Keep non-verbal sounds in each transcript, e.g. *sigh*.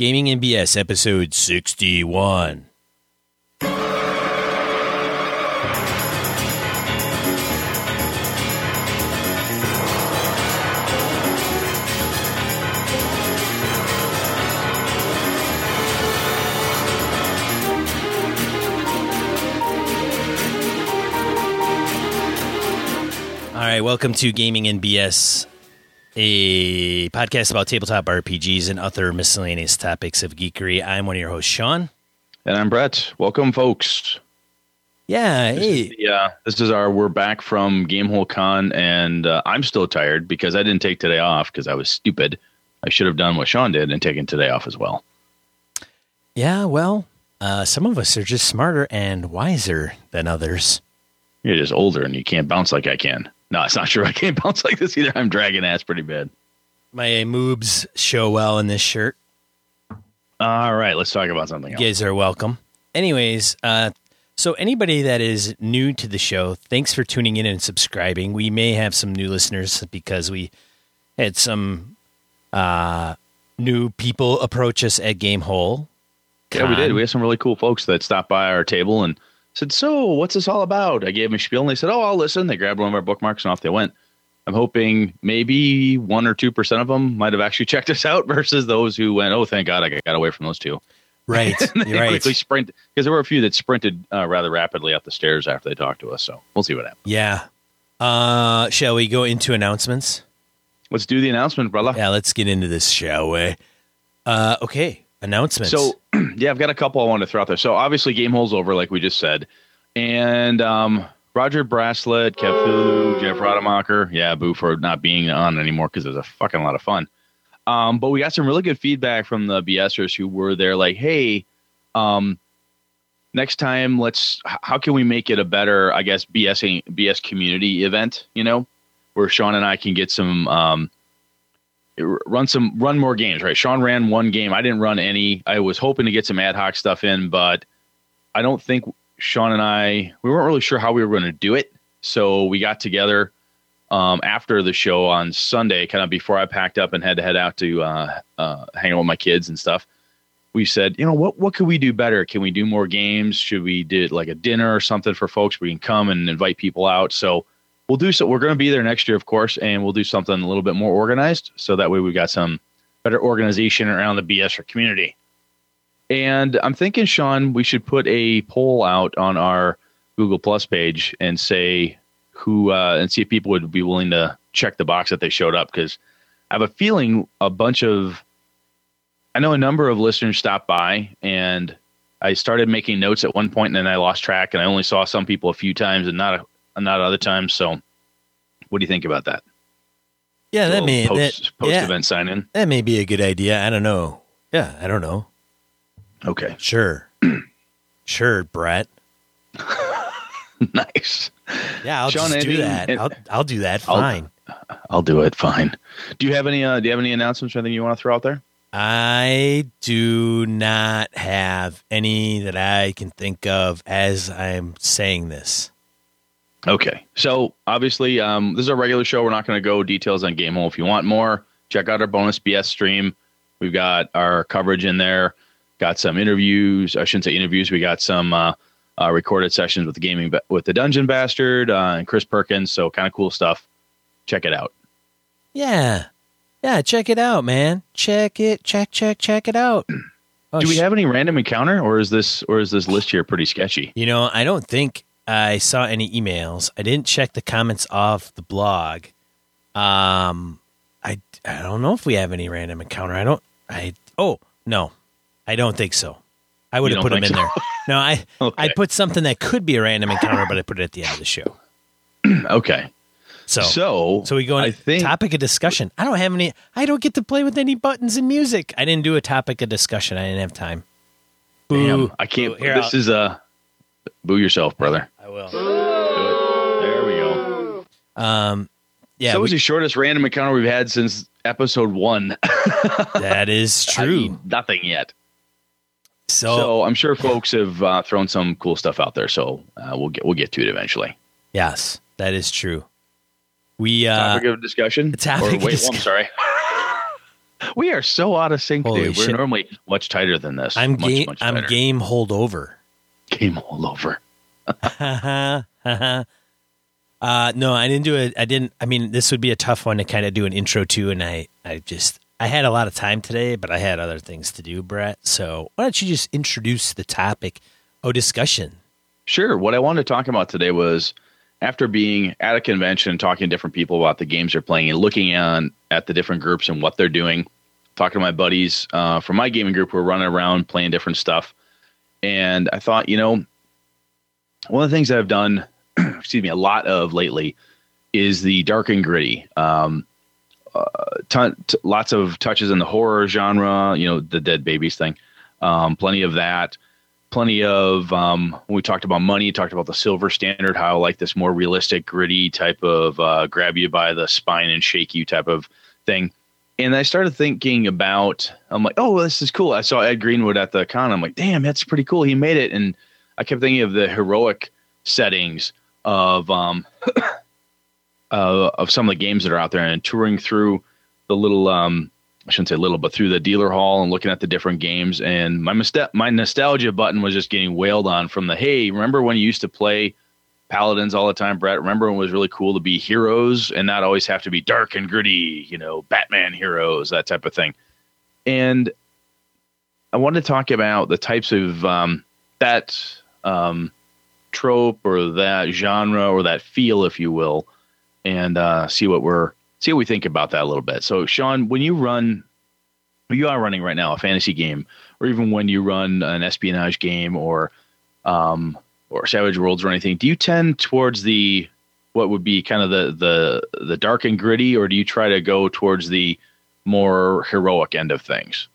Gaming and BS episode 61. All right, welcome to Gaming and BS, a podcast about tabletop RPGs and other miscellaneous topics of geekery. I'm one of your hosts, Sean. And I'm Brett. Welcome, folks. Yeah, hey. Yeah, this is our. We're back from Gamehole Con, and uh, I'm still tired because I didn't take today off because I was stupid. I should have done what Sean did and taken today off as well. Yeah, well, uh, some of us are just smarter and wiser than others. You're just older and you can't bounce like I can. No, it's not true. *laughs* I can't bounce like this either. I'm dragging ass pretty bad. My moobs show well in this shirt. All right, let's talk about something You guys are welcome. Anyways, uh, so anybody that is new to the show, thanks for tuning in and subscribing. We may have some new listeners because we had some uh, new people approach us at game Gamehole. Yeah, we did. We had some really cool folks that stopped by our table and said, "So, what's this all about?" I gave them a spiel, and they said, "Oh, I'll listen." They grabbed one of our bookmarks and off they went. I'm hoping maybe one or two percent of them might have actually *laughs* checked us out, versus those who went, "Oh, thank God, I got away from those two. Right, *laughs* they right. quickly sprint because there were a few that sprinted uh, rather rapidly up the stairs after they talked to us. So we'll see what happens. Yeah. Uh, shall we go into announcements? Let's do the announcement, brother. Yeah, let's get into this, shall we? Uh, okay, announcements. So, yeah, I've got a couple I want to throw out there. So, obviously, Gamehole's over, like we just said, and um, Roger Braslett, Kev Fu, Jeff Rademacher, yeah, boo for not being on anymore because it was a fucking lot of fun. Um, but we got some really good feedback from the BSers who were there, like, hey, um, next time, let's. How can we make it a better, I guess, BS BS community event? You know, where Sean and I can get some. Um, run some run more games right? Sean ran one game. I didn't run any. I was hoping to get some ad hoc stuff in but i don't think sean and i we weren't really sure how we were going to do it. So we got together um, after the show on sunday kind of before i packed up and had to head out to uh, uh, hang out with my kids and stuff. We said you know what what could we do better? Can we do more games? Should we do like a dinner or something for folks? We can come and invite people out. So we'll do so. We're going to be there next year, of course, and we'll do something a little bit more organized. So that way we've got some better organization around the BS community. And I'm thinking, Sean, we should put a poll out on our Google Plus page and say who uh, and see if people would be willing to check the box that they showed up because I have a feeling a bunch of I know a number of listeners stopped by and I started making notes at one point and then I lost track and I only saw some people a few times and not a, not other times. So, what do you think about that? yeah, that may post, post yeah, event sign in. that may be a good idea. I don't know. Yeah, I don't know. Okay, Sure, *clears throat* sure, Brett. *laughs* nice. Yeah, I'll Sean, do that. and- I'll I'll do that. I'll- Fine. I'll do it. Fine. Do you have any? Uh, do you have any announcements or anything you want to throw out there? I do not have any that I can think of as I'm saying this. Okay. So obviously, um, this is a regular show. We're not going to go details on Gamehole. If you want more, check out our bonus BS stream. We've got our coverage in there. Got some interviews. I shouldn't say interviews. We got some uh, uh, recorded sessions with the gaming with the Dungeon Bastard uh, and Chris Perkins. So kind of cool stuff. Check it out. Yeah, yeah. Check it out, man. Check it. Check check check it out. Oh, Do we sh- have any random encounter, or is this or is this list here pretty sketchy? You know, I don't think I saw any emails. I didn't check the comments off the blog. Um, I I don't know if we have any random encounter. I don't. I oh no, I don't think so. I would You have put them in think there. No, I *laughs* Okay. I put something that could be a random encounter, but I put it at the end of the show. *clears throat* Okay. So So so we go I into think topic of discussion. I don't have any. I don't get to play with any buttons and music. I didn't do a topic of discussion. I didn't have time. Damn, Boo. I can't. Boo. Here, this I'll- is a boo yourself, brother. I will. There we go. Um, yeah, so that was we- the shortest random encounter we've had since episode one. *laughs* that is I true. mean, nothing yet. So, So I'm sure folks have uh, thrown some cool stuff out there. So uh, we'll get we'll get to it eventually. yes, that is true. We uh, Topic of discussion. topic Or of wait, discuss- oh, I'm sorry. *laughs* We are so out of sync, Holy dude. We're normally much tighter than this. I'm much, game. much I'm tighter. game holdover. Game all over. *laughs* uh, no, I didn't do it. I didn't. I mean, this would be a tough one to kind of do an intro to, and I, I just, I had a lot of time today, but I had other things to do, Brett. So why don't you just introduce the topic of discussion? Sure. What I wanted to talk about today was after being at a convention, talking to different people about the games they're playing, and looking on at the different groups and what they're doing. Talking to my buddies uh, from my gaming group who are running around playing different stuff, and I thought, you know, one of the things I've done, *clears throat* excuse me, a lot of lately is the dark and gritty. Um, uh, ton, t- lots of touches in the horror genre, you know, the dead babies thing. Um, plenty of that plenty of um, when we talked about money, talked about the silver standard, how I like this more realistic, gritty type of uh, grab you by the spine and shake you type of thing. And I started thinking about, I'm like, oh, this is cool. I saw Ed Greenwood at the con. I'm like, damn, that's pretty cool. He made it. And I kept thinking of the heroic settings of um, *coughs* uh, of some of the games that are out there and touring through the little um, I shouldn't say little, but through the dealer hall and looking at the different games. And my my nostalgia button was just getting wailed on from the hey, remember when you used to play paladins all the time, Brett? Remember when it was really cool to be heroes and not always have to be dark and gritty, you know, Batman heroes, that type of thing. And I wanted to talk about the types of um, that um, trope or that genre or that feel, if you will, and uh, see what we're see what we think about that a little bit. So, Sean, when you run, you are running right now a fantasy game, or even when you run an espionage game or um, or Savage Worlds or anything, do you tend towards the what would be kind of the the the dark and gritty, or do you try to go towards the more heroic end of things?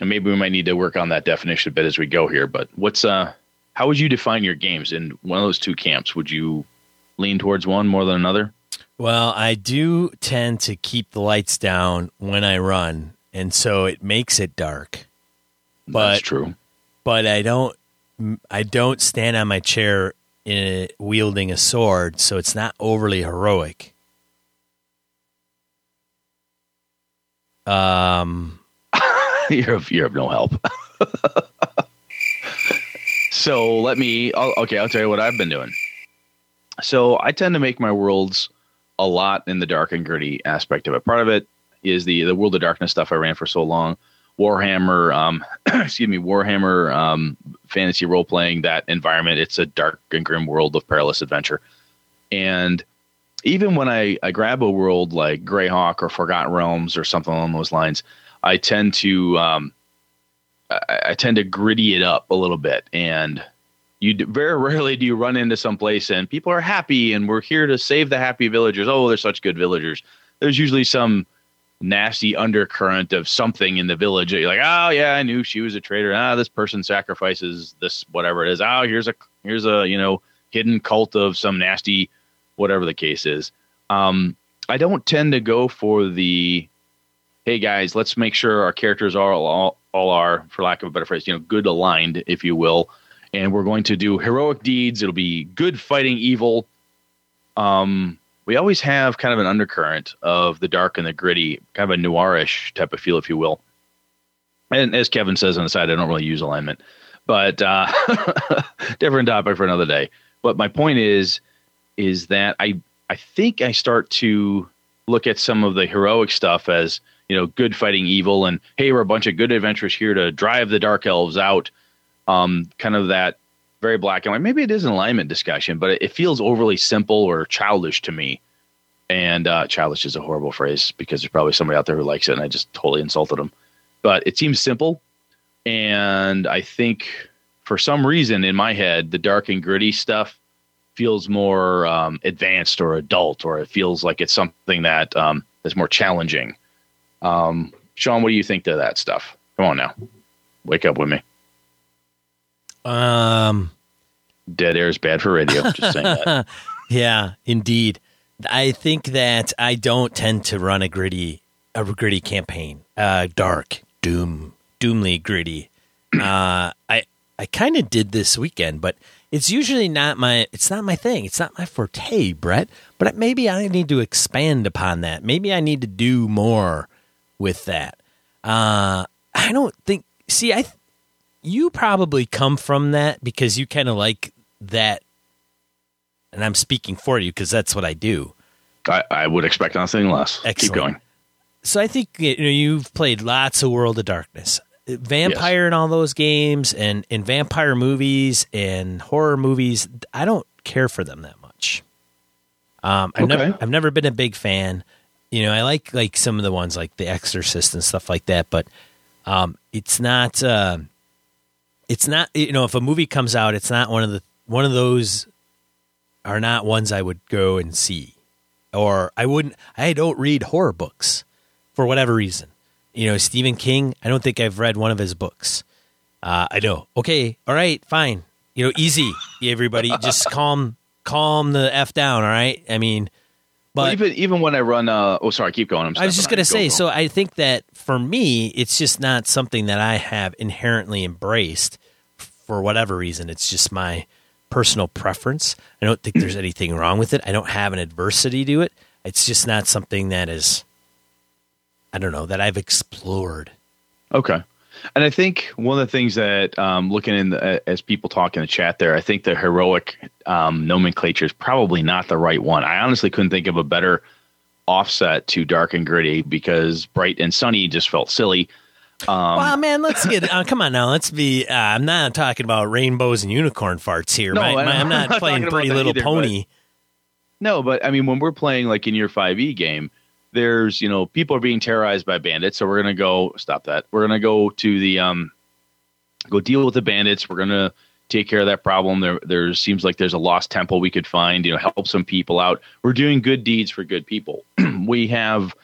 And maybe we might need to work on that definition a bit as we go here. But what's uh, how would you define your games in one of those two camps? Would you lean towards one more than another? Well, I do tend to keep the lights down when I run, and so it makes it dark. But That's true. but I don't I don't stand on my chair in wielding a sword, so it's not overly heroic. Um, *laughs* you're of, you're of no help. *laughs* so let me. I'll, okay, I'll tell you what I've been doing. So I tend to make my worlds a lot in the dark and gritty aspect of it. Part of it is the the World of Darkness stuff I ran for so long. Warhammer, um, *clears throat* excuse me, Warhammer um, fantasy role playing that environment. It's a dark and grim world of perilous adventure, and even when I, I grab a world like Greyhawk or Forgotten Realms or something along those lines, I tend to um, I, I tend to gritty it up a little bit, and you very rarely do you run into some place and people are happy and we're here to save the happy villagers. Oh, they're such good villagers. There's usually some nasty undercurrent of something in the village. You're like, oh yeah, I knew she was a traitor. Ah, this person sacrifices this whatever it is. Oh, here's a here's a you know hidden cult of some nasty whatever the case is. Um, I don't tend to go for the hey guys, let's make sure our characters are all, all are, for lack of a better phrase, you know, good aligned, if you will. And we're going to do heroic deeds. It'll be good fighting evil. Um, we always have kind of an undercurrent of the dark and the gritty, kind of a noirish type of feel, if you will. And as Kevin says on the side, I don't really use alignment, but uh, *laughs* different topic for another day. But my point is, is that I I think I start to look at some of the heroic stuff as you know good fighting evil, and hey, we're a bunch of good adventurers here to drive the dark elves out. Um, kind of that very black and white. Maybe it is an alignment discussion, but it feels overly simple or childish to me. And uh, childish is a horrible phrase because there's probably somebody out there who likes it, and I just totally insulted them. But it seems simple, and I think for some reason in my head, the dark and gritty stuff feels more um, advanced or adult, or it feels like it's something that um, is more challenging. Um, Sean, what do you think of that stuff? Come on now, wake up with me. um, Dead air is bad for radio. *laughs* Just saying that. yeah, indeed. I think that I don't tend to run a gritty a gritty campaign. Uh, dark, doom, doomly gritty. Uh, I I kind of did this weekend, but it's usually not my it's not my thing. It's not my forte, Brett. But maybe I need to expand upon that. Maybe I need to do more with that. Uh, I don't think. See, I you probably come from that because you kind of like that, and I'm speaking for you because that's what I do. I, I would expect nothing less. Excellent. Keep going. So I think you know you've played lots of World of Darkness, vampire and all those games, and and vampire movies and horror movies. I don't care for them that much. Um, I've Okay. never I've never been a big fan. You know, I like like some of the ones like The Exorcist and stuff like that, but um, it's not. Uh, it's not. You know, if a movie comes out, it's not one of the one of those are not ones I would go and see, or I wouldn't. I don't read horror books for whatever reason. You know, Stephen King. I don't think I've read one of his books. Uh, I know. Okay, all right, fine. You know, easy, everybody. Just calm, calm the f down. All right. I mean, but Well, even even when I run, uh, oh, sorry, keep going. I'm I was just gonna say. Go. So I think that for me, it's just not something that I have inherently embraced for whatever reason. It's just my personal preference. I don't think there's anything wrong with it. I don't have an adversity to it. It's just not something that is. I don't know that I've explored. Okay. And I think one of the things that um, looking in the, as people talk in the chat there, I think the heroic um, nomenclature is probably not the right one. I honestly couldn't think of a better offset to dark and gritty because bright and sunny just felt silly. Um, well, man, let's get. Uh, come on now, let's be. Uh, I'm not talking about rainbows and unicorn farts here. No, My- my- I'm *laughs* I'm not not playing Pretty Little either, Pony. No, but I mean, when we're playing like in your 5e game, there's, you know, people are being terrorized by bandits. So we're going to go stop that. We're going to go to the, um, go deal with the bandits. We're going to take care of that problem. There, there seems like there's a lost temple we could find, you know, help some people out. We're doing good deeds for good people. *clears throat* we have,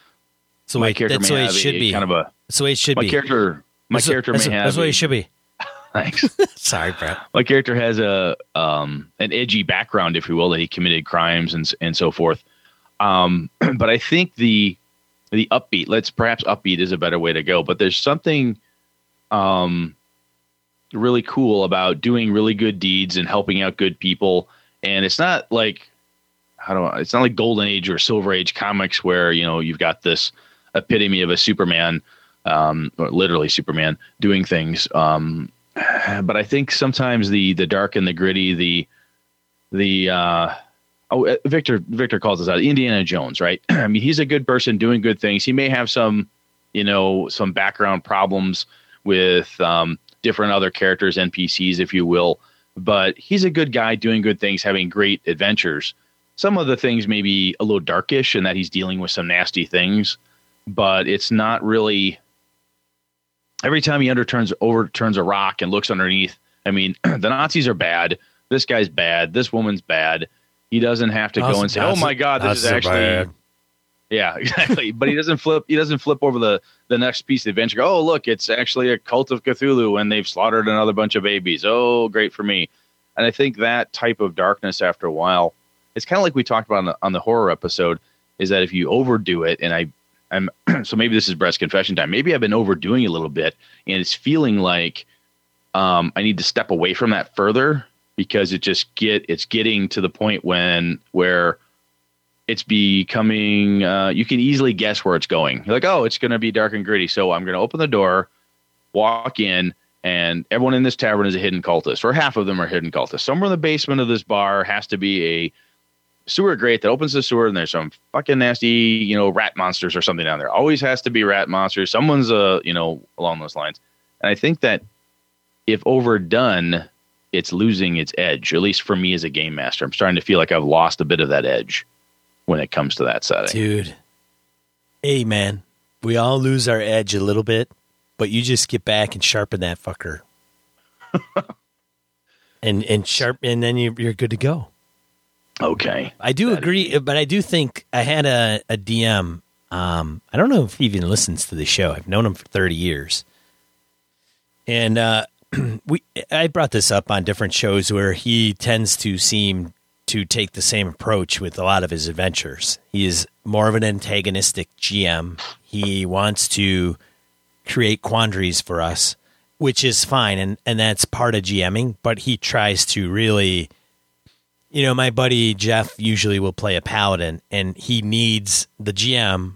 the my character that's may way it should a, be. kind of a, way it should my be. character, my That's- character that's, may have, That's the way a- it should be. *laughs* thanks. *laughs* Sorry, Brett. my character has a um, an edgy background, if you will, that he committed crimes and and so forth. Um, *clears throat* but I think the the upbeat, let's perhaps upbeat is a better way to go. But there's something um, really cool about doing really good deeds and helping out good people. And it's not like how do I, it's not like golden age or silver age comics where you know you've got this epitome of a Superman, um, or literally Superman doing things. Um, *sighs* but I think sometimes the the dark and the gritty, the the uh, oh uh, Victor Victor calls us out Indiana Jones, right? *clears throat* I mean, he's a good person doing good things. He may have some you know some background problems with um, different other characters, NPCs, if you will, but he's a good guy doing good things, having great adventures. Some of the things may be a little darkish in that he's dealing with some nasty things, but it's not really every time he underturns overturns a rock and looks underneath i mean *clears throat* the nazis are bad this guy's bad this woman's bad he doesn't have to go and say oh my god this is actually yeah *laughs* exactly. But he doesn't flip he doesn't flip over the the next piece of adventure. Oh look it's actually a cult of cthulhu and they've slaughtered another bunch of babies. Oh great for me. And i think that type of darkness after a while it's kind of like we talked about on the, on the horror episode is that if you overdo it and i I'm *clears throat* so maybe this is Brett's confession time. Maybe I've been overdoing a little bit, and it's feeling like um, I need to step away from that further because it just get it's getting to the point when where it's becoming uh, you can easily guess where it's going. You're like, oh, it's going to be dark and gritty, so I'm going to open the door, walk in, and everyone in this tavern is a hidden cultist, or half of them are hidden cultists. Somewhere in the basement of this bar has to be a sewer grate that opens the sewer and there's some fucking nasty, you know, rat monsters or something down there. Always has to be rat monsters. Someone's uh, you know, along those lines. And I think that if overdone, it's losing its edge. At least for me as a game master, I'm starting to feel like I've lost a bit of that edge when it comes to that setting. Dude. Hey, man. We all lose our edge a little bit, but you just get back and sharpen that fucker. *laughs* and and sharp and then you, you're good to go. Okay. I do agree, but I do think I had a, a DM. Um, I don't know if he even listens to the show. I've known him for 30 years. And uh, *clears throat* we I brought this up on different shows where he tends to seem to take the same approach with a lot of his adventures. He is more of an antagonistic GM. He wants to create quandaries for us, which is fine and, and that's part of GMing, but he tries to really you know, my buddy Jeff usually will play a paladin, and he needs the GM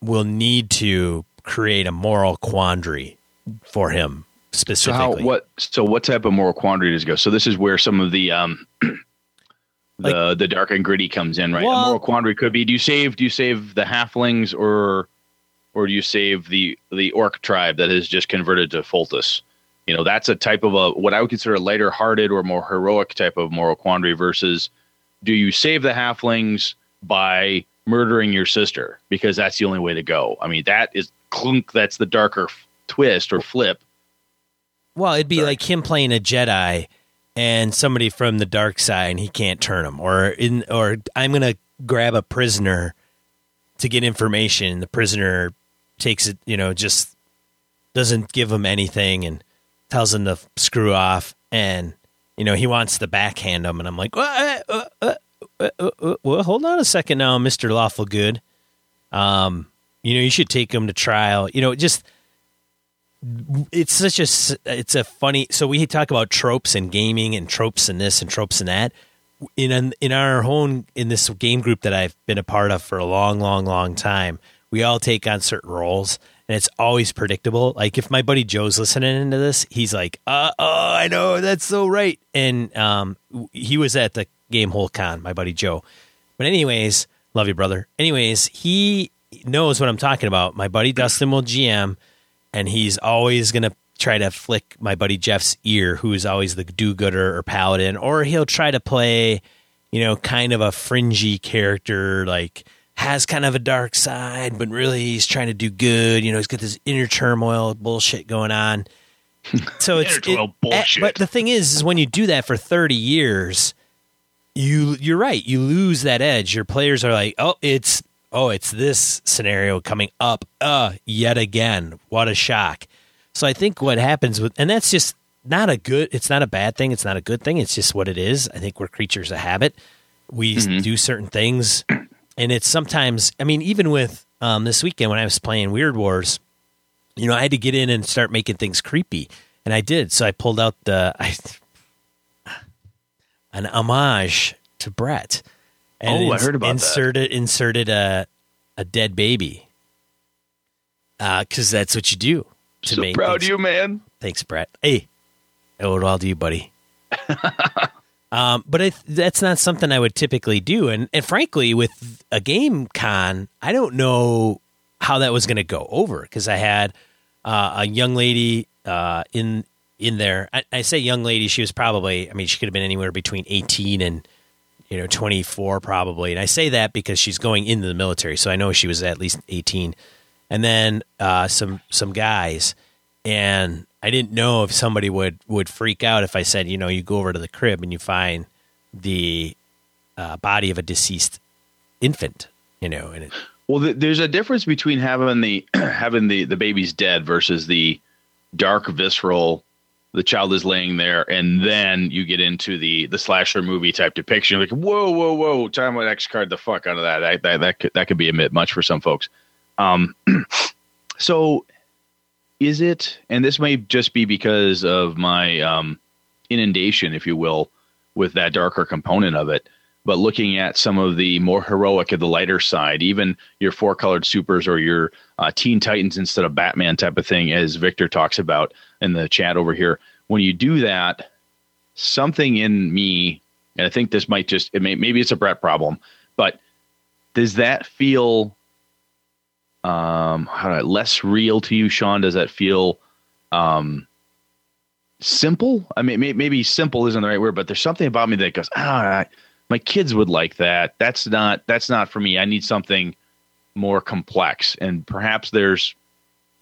will need to create a moral quandary for him specifically. So how, what so what type of moral quandary does it go? So this is where some of the um *clears throat* the like, the dark and gritty comes in, right? Well, a moral quandary could be: do you save do you save the halflings or or do you save the the orc tribe that has just converted to Foltest? You know, that's a type of a what I would consider a lighter hearted or more heroic type of moral quandary versus do you save the halflings by murdering your sister because that's the only way to go. I mean, that is clunk. That's the darker f- twist or flip. Well, it'd be Sorry. like him playing a Jedi and somebody from the dark side, and he can't turn him. Or in, or I'm gonna grab a prisoner to get information. The prisoner takes it, you know, just doesn't give him anything and tells him to screw off. And you know, he wants to backhand him, and I'm like, uh, uh, uh, uh, uh, uh, well, hold on a second now, Mister Lawful Good. Um, you know, you should take him to trial. You know, just it's such a it's a funny. So we talk about tropes and gaming and tropes and this and tropes and that. In in our own in this game group that I've been a part of for a long, long, long time, we all take on certain roles and it's always predictable. Like if my buddy Joe's listening into this, he's like, uh, "Oh, I know that's so right." And um, he was at the Gamehole Con, my buddy Joe. But anyways, love you, brother. Anyways, he knows what I'm talking about. My buddy Dustin will GM, and he's always gonna try to flick my buddy Jeff's ear, who's always the do-gooder or paladin, or he'll try to play, you know, kind of a fringy character, like has kind of a dark side, but really he's trying to do good. You know, he's got this inner turmoil bullshit going on. *laughs* So it's it, eh, bullshit. But the thing is, is when you do that for 30 years, you you're right. You lose that edge. Your players are like, oh, it's oh, it's this scenario coming up. Uh, yet again. What a shock. So I think what happens with, and that's just not a good. It's not a bad thing. It's not a good thing. It's just what it is. I think we're creatures of habit. We mm-hmm. do certain things, and it's sometimes. I mean, even with um, this weekend when I was playing Weird Wars, you know, I had to get in and start making things creepy, and I did. So I pulled out the. I, an homage to Brett. And oh, I heard about inserted, that. Inserted a a dead baby because uh, that's what you do. To so make proud things. of you, man. Thanks, Brett. Hey, I owe it all to you, buddy. *laughs* um, but that's not something I would typically do, and and frankly, with a game con, I don't know how that was going to go over because I had uh, a young lady uh, in in there. I, I, say young lady; she was probably. I mean, she could have been anywhere between eighteen and you know twenty four, probably. And I say that because she's going into the military, so I know she was at least eighteen. And then uh, some some guys, and I didn't know if somebody would would freak out if I said, you know, you go over to the crib and you find the uh, body of a deceased infant, you know, and it, well, there's a difference between having the *clears throat* having the the baby's dead versus the dark visceral the child is laying there, and then you get into the the slasher movie type depiction. Like, whoa, whoa, whoa! Time with X card the fuck out of that. That that that could, that could be a bit much for some folks. Um, *clears throat* so is it? And this may just be because of my um, inundation, if you will, with that darker component of it. But looking at some of the more heroic of the lighter side, even your four colored supers or your uh, Teen Titans instead of Batman type of thing, as Victor talks about in the chat over here. When you do that, something in me, and I think this might just it may, maybe it's a Brett problem, but does that feel um less real to you, Sean? Does that feel um simple? I mean, maybe simple isn't the right word, but there's something about me that goes, ah, my kids would like that. That's not that's not for me. I need something more complex, and perhaps there's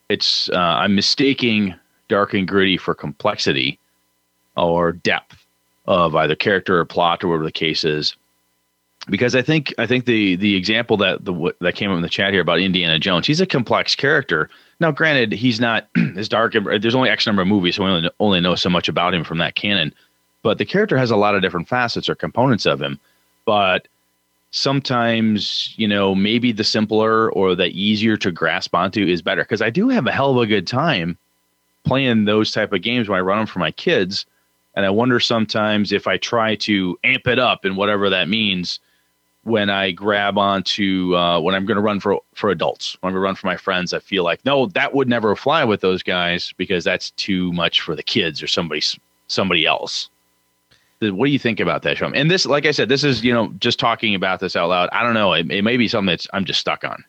it's uh, I'm mistaking dark and gritty for complexity or depth of either character or plot or whatever the case is. Because I think I think the the example that the that came up in the chat here about Indiana Jones, he's a complex character. Now, granted, he's not *clears throat* as dark. There's only X number of movies, so we only, only know so much about him from that canon but the character has a lot of different facets or components of him. But sometimes, you know, maybe the simpler or the easier to grasp onto is better. Because I do have a hell of a good time playing those type of games when I run them for my kids. And I wonder sometimes if I try to amp it up and whatever that means, when I grab onto uh, when I'm going to run for for adults, when I'm going to run for my friends, I feel like no, that would never fly with those guys because that's too much for the kids or somebody somebody else. What do you think about that, Sean? And this, like I said, this is you know just talking about this out loud. I don't know. It, it may be something that's I'm just stuck on.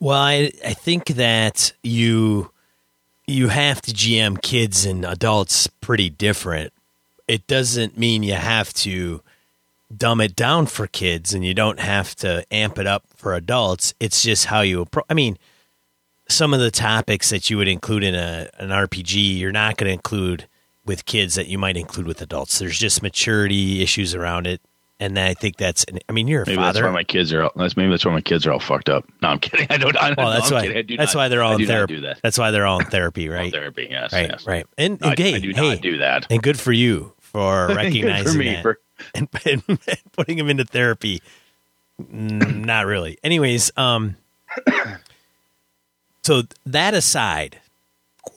Well, I I think that you you have to GM kids and adults pretty different. It doesn't mean you have to dumb it down for kids and you don't have to amp it up for adults. It's just how you approach. I mean, some of the topics that you would include in a an RPG, you're not going to include with kids that you might include with adults. There's just maturity issues around it, and I think that's. I mean, you're a maybe father. That's why my kids are. That's maybe that's why my kids are all fucked up. No, I'm kidding. I don't. I, well, that's no, why. That's not, why they're all in therapy. That. That's why they're all in therapy, *laughs* right? therapy. Yes. Right. Yes. Right. And, and I, hey, I do hey, not do that. And good for you for *laughs* recognizing for me, that for, *laughs* and, and putting them into therapy. Not really. Anyways, um, *coughs* so that aside,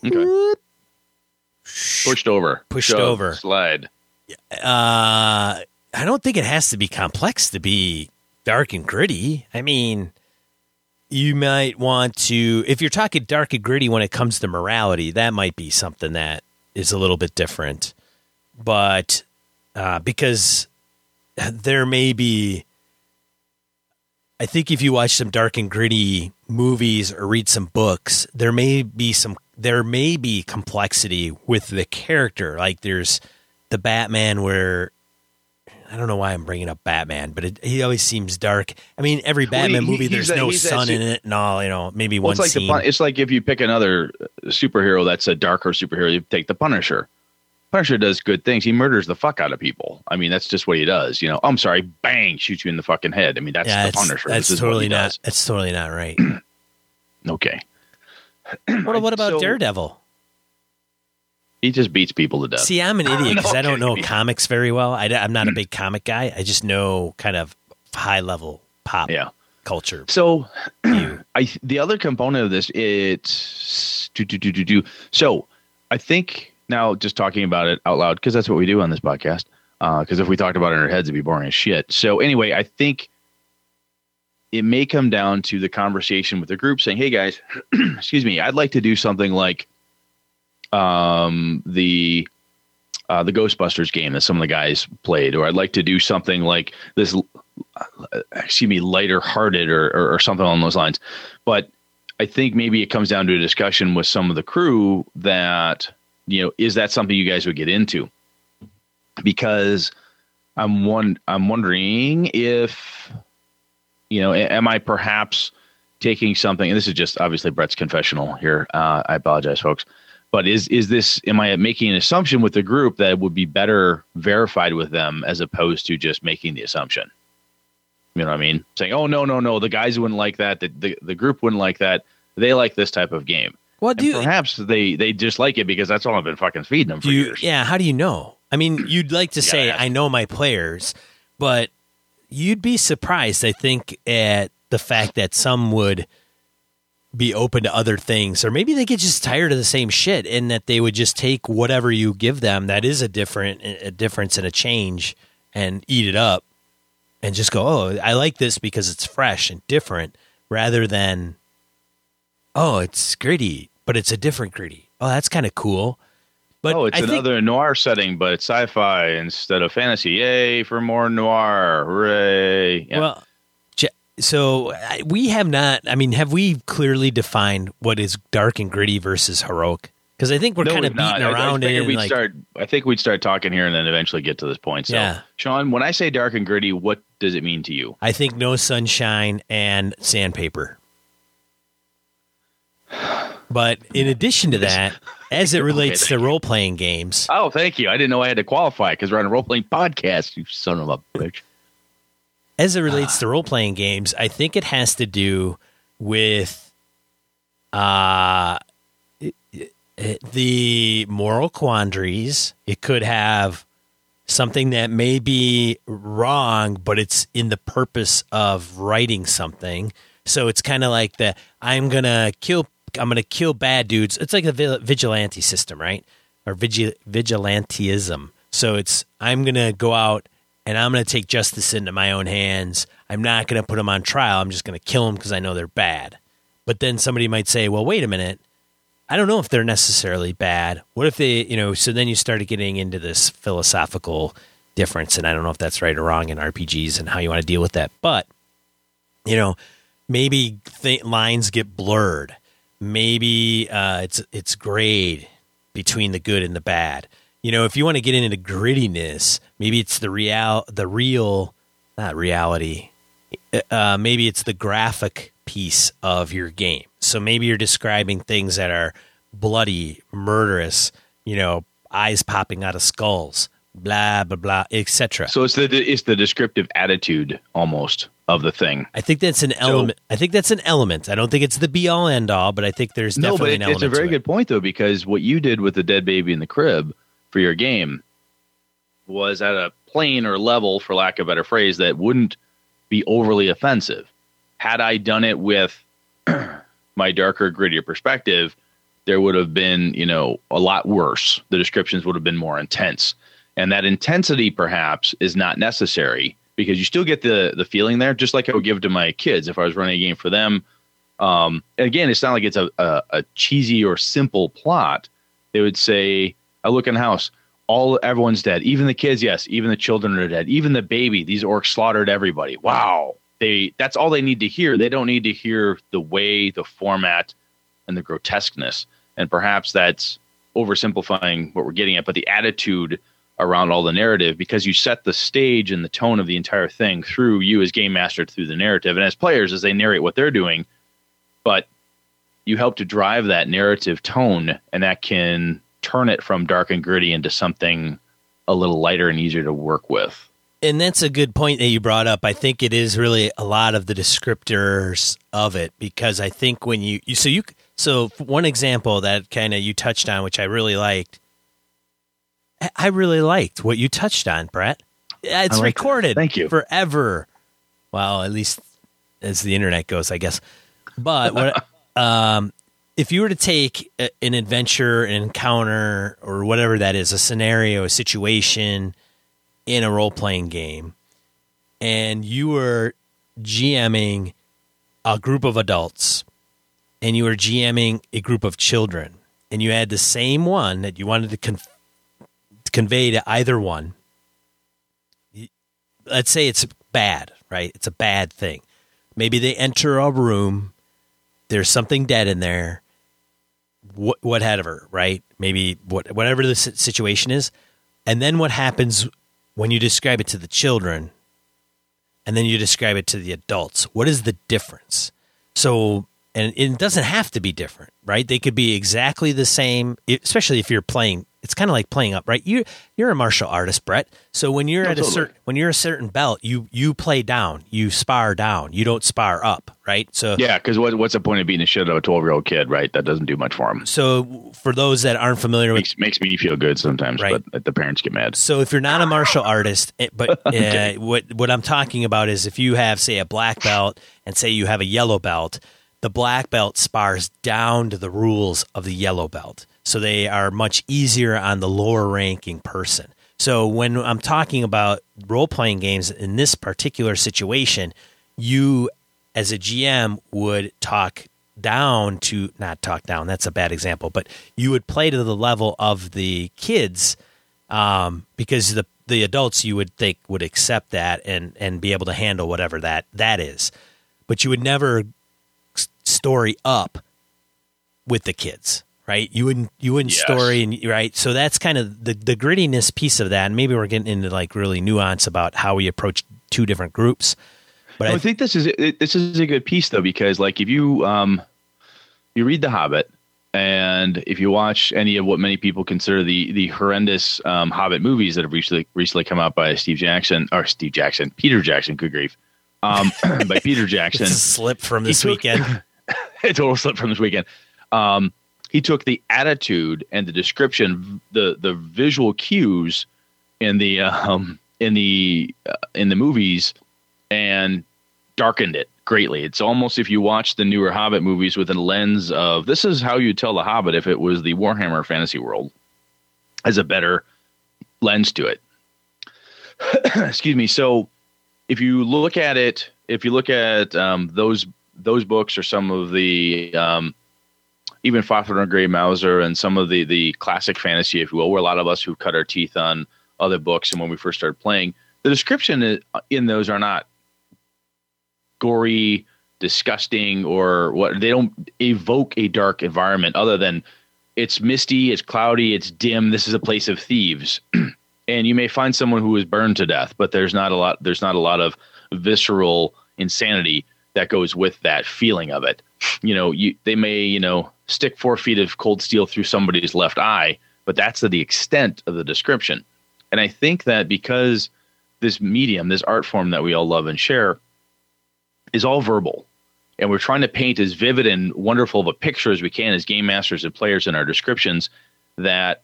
okay. Pushed over, pushed Shove, over, slide. Uh, I don't think it has to be complex to be dark and gritty. I mean, you might want to, if you're talking dark and gritty when it comes to morality, that might be something that is a little bit different. But uh, because there may be, I think if you watch some dark and gritty movies or read some books, there may be some, there may be complexity with the character. Like there's the Batman where I don't know why I'm bringing up Batman, but it, he always seems dark. I mean, every Batman he, movie, there's a, no sun in it and all. You know, maybe well, one it's like scene. The, it's like if you pick another superhero that's a darker superhero, you take the Punisher. Punisher does good things. He murders the fuck out of people. I mean, that's just what he does. You know, I'm sorry, bang, shoots you in the fucking head. I mean, that's yeah, the Punisher. That's totally not. That's totally not right. *clears throat* okay. What, what about so, Daredevil? He just beats people to death. See, I'm an *laughs* idiot because no, I don't know comics very well. I, am not a big comic guy. I just know kind of high level pop yeah. culture. So, *clears throat* I the other component of this it's do do do do do. So, I think now just talking about it out loud because that's what we do on this podcast. Because uh, if we talked about it in our heads, it'd be boring as shit. So anyway, I think it may come down to the conversation with the group saying, "Hey guys, *clears throat* excuse me, I'd like to do something like." um, the uh, the Ghostbusters game that some of the guys played, or I'd like to do something like this, uh, excuse me, lighter hearted or, or, or something along those lines. But I think maybe it comes down to a discussion with some of the crew that, you know, is that something you guys would get into? Because I'm one, I'm wondering if, you know, am I perhaps taking something, and this is just obviously Brett's confessional here. Uh, I apologize, folks but is is this am i making an assumption with the group that it would be better verified with them as opposed to just making the assumption? You know what i mean? Saying oh no no no the guys wouldn't like that the the, the group wouldn't like that they like this type of game. What do you, perhaps they they just like it because that's all i've been fucking feeding them for you, years. yeah how do you know? I mean you'd like to say i know my players but you'd be surprised i think at the fact that some would be open to other things or maybe they get just tired of the same shit and that they would just take whatever you give them that is a different a difference and a change and eat it up and just go oh i like this because it's fresh and different rather than oh it's gritty but it's a different gritty. Oh that's kind of cool but oh it's I another think, noir setting but it's sci-fi instead of fantasy yay for more noir hooray yeah. well so we have not. I mean, have we clearly defined what is dark and gritty versus heroic? Because I think we're no, kind of beating not. around I, I it. We'd like, start. I think we'd start talking here and then eventually get to this point. So, yeah. Sean, when I say dark and gritty, what does it mean to you? I think no sunshine and sandpaper. *sighs* But in addition to that, as it *laughs* relates to role playing games. Oh, thank you. I didn't know I had to qualify because we're on a role playing podcast. You son of a bitch as it relates to role playing games, I think it has to do with uh, it, it, the moral quandaries. It could have something that may be wrong, but it's in the purpose of writing something. So it's kind of like the I'm gonna kill. I'm gonna kill bad dudes. It's like a vigilante system, right? Or vigil- vigilantism. So it's I'm gonna go out and I'm going to take justice into my own hands. I'm not going to put them on trial. I'm just going to kill them because I know they're bad. But then somebody might say, well, wait a minute. I don't know if they're necessarily bad. What if they, you know, so then you started getting into this philosophical difference. And I don't know if that's right or wrong in RPGs and how you want to deal with that. But, you know, maybe th- lines get blurred. Maybe uh, it's it's grade between the good and the bad. You know, if you want to get into grittiness, maybe it's the real, the real, not reality. Uh, maybe it's the graphic piece of your game. So maybe you're describing things that are bloody, murderous. You know, eyes popping out of skulls, blah blah blah, etc. So it's the it's the descriptive attitude almost of the thing. I think that's an element. So, I think that's an element. I don't think it's the be all end all, but I think there's no, but it, it's a very good point though because what you did with the dead baby in the crib for your game was at a plane or level, for lack of a better phrase, that wouldn't be overly offensive. Had I done it with *clears throat* my darker, grittier perspective, there would have been, you know, a lot worse. The descriptions would have been more intense. And that intensity perhaps is not necessary because you still get the the feeling there, just like I would give to my kids if I was running a game for them. Um, again, it's not like it's a, a, a cheesy or simple plot. They would say, "I look in the house, all everyone's dead, even the kids. Yes, even the children are dead, even the baby. These orcs slaughtered everybody. Wow, they that's all they need to hear. They don't need to hear the way, the format, and the grotesqueness. And perhaps that's oversimplifying what we're getting at, but the attitude around all the narrative because you set the stage and the tone of the entire thing through you as game master through the narrative and as players as they narrate what they're doing but you help to drive that narrative tone and that can turn it from dark and gritty into something a little lighter and easier to work with and that's a good point that you brought up. I think it is really a lot of the descriptors of it because I think when you, you so you so one example that kind of you touched on, which I really liked, I really liked what you touched on, Brett. It's recorded. Thank you. Forever. Well, at least as the internet goes, I guess. But what, *laughs* um, if you were to take a, an adventure, an encounter, or whatever that is, a scenario, a situation in a role playing game, and you were GMing a group of adults, and you were GMing a group of children, and you had the same one that you wanted to convey to either one. Let's say it's bad, right? It's a bad thing. Maybe they enter a room, there's something dead in there, wh- whatever, right? Maybe what, whatever the situation is. And then what happens when you describe it to the children and then you describe it to the adults? What is the difference? So, and it doesn't have to be different, right? They could be exactly the same, especially if you're playing it's kind of like playing up, right? You you're a martial artist, Brett. So when you're no, at totally. a certain when you're a certain belt, you you play down, you spar down, you don't spar up, right? So yeah, because what, what's the point of beating the shit out of a twelve year old kid, right? That doesn't do much for him. So for those that aren't familiar makes, with makes me feel good sometimes, right? But the parents get mad. So if you're not a martial artist, eh, but *laughs* uh, what what I'm talking about is if you have say a black belt and say you have a yellow belt, the black belt spars down to the rules of the yellow belt so they are much easier on the lower ranking person. So when I'm talking about role playing games in this particular situation, you as a GM would talk down to not talk down. That's a bad example, but you would play to the level of the kids um, because the the adults you would think would accept that and and be able to handle whatever that that is, but you would never story up with the kids right? You wouldn't you wouldn't yes. story and right. So that's kind of the the grittiness piece of that. And maybe we're getting into like really nuance about how we approach two different groups. But I, I think this is this is a good piece though because like if you um you read The Hobbit and if you watch any of what many people consider the the horrendous um, Hobbit movies that have recently recently come out by Steve Jackson or Steve Jackson, Peter Jackson, good grief, um, *laughs* by Peter Jackson, slip from this took, weekend, *laughs* a total slip from this weekend. Um, he took the attitude and the description, the the visual cues in the um, in the uh, in the movies, and darkened it greatly. It's almost if you watch the newer Hobbit movies with a lens of this is how you tell the Hobbit if it was the Warhammer fantasy world, as a better lens to it. *clears throat* excuse me. So if you look at it, if you look at um, those those books or some of the um, even Fafhrd Grey Mouser and some of the the classic fantasy, if you will, where a lot of us who cut our teeth on other books and when we first started playing, the description in those are not gory, disgusting, or what. They don't evoke a dark environment other than it's misty, it's cloudy, it's dim. This is a place of thieves. *clears throat* and you may find someone who is burned to death, but there's not a lot. There's not a lot of visceral insanity that goes with that feeling of it. You know, you they may you know stick four feet of cold steel through somebody's left eye, but that's the extent of the description. And I think that because this medium, this art form that we all love and share, is all verbal, and we're trying to paint as vivid and wonderful of a picture as we can as game masters and players in our descriptions, that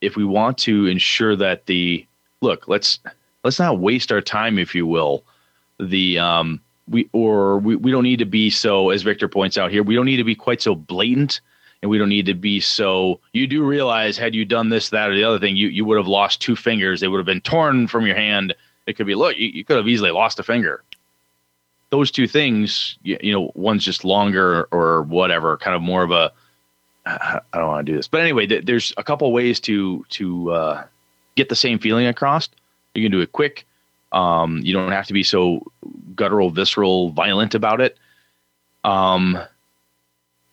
if we want to ensure that the look, let's let's not waste our time, if you will. The um, we or we, we don't need to be so, as Victor points out here, we don't need to be quite so blatant, and we don't need to be so. You do realize, had you done this, that, or the other thing, you you would have lost two fingers. They would have been torn from your hand. It could be, look, you, you could have easily lost a finger. Those two things, you, you know, one's just longer or whatever, kind of more of a I don't want to do this, but anyway, th- there's a couple ways to to uh, get the same feeling across. You can do it quick. Um, you don't have to be so guttural, visceral, violent about it. Um,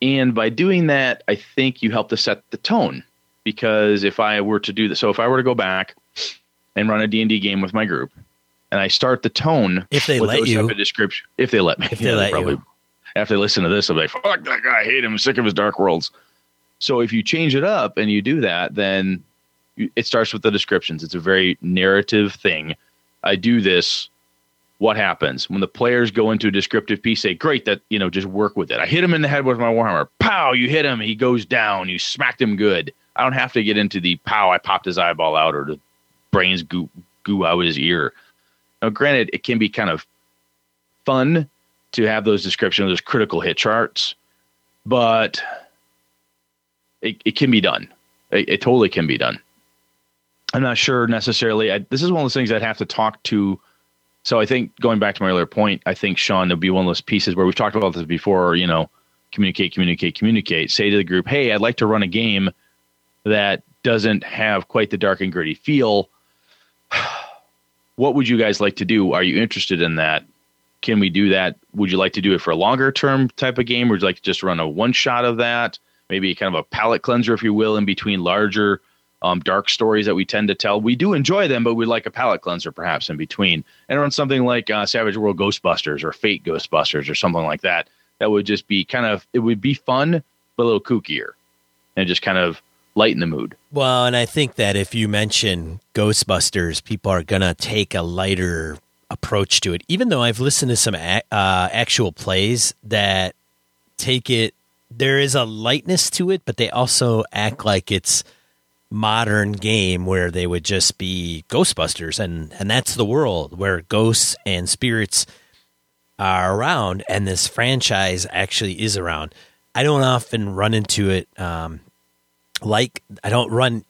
and by doing that, I think you help to set the tone. Because if I were to do this, so if I were to go back and run a D and D game with my group, and I start the tone, if they let you, description, if they let me, if they let probably, you. After they listen to this, I'll be like, "Fuck that guy! I hate him. I'm sick of his dark worlds." So if you change it up and you do that, then it starts with the descriptions. It's a very narrative thing. I do this. What happens when the players go into a descriptive piece? Say, "Great, that you know, just work with it." I hit him in the head with my warhammer. Pow! You hit him. He goes down. You smacked him good. I don't have to get into the pow. I popped his eyeball out or the brains goo goo out his ear. Now, granted, it can be kind of fun to have those descriptions, those critical hit charts, but it, it can be done. It, it, totally can be done. I'm not sure necessarily. I, this is one of those things I'd have to talk to. So I think going back to my earlier point, I think Sean, there'll be one of those pieces where we've talked about this before. You know, communicate, communicate, communicate. Say to the group, "Hey, I'd like to run a game that doesn't have quite the dark and gritty feel. what would you guys like to do? Are you interested in that? Can we do that? Would you like to do it for a longer term type of game? Or would you like to just run a one shot of that? maybe kind of a palate cleanser, if you will, in between larger um, dark stories that we tend to tell. We do enjoy them, but we like a palate cleanser perhaps in between. And run something like uh, Savage World Ghostbusters or Fate Ghostbusters or something like that. That would just be kind of it would be fun, but a little kookier, and just kind of lighten the mood. Well, and I think that if you mention Ghostbusters, people are gonna take a lighter approach to it. Even though I've listened to some a- uh, actual plays that take it there is a lightness to it, but they also act like it's modern game where they would just be Ghostbusters, and and that's the world where ghosts and spirits are around, and this franchise actually is around. I don't often run into it um, like I don't run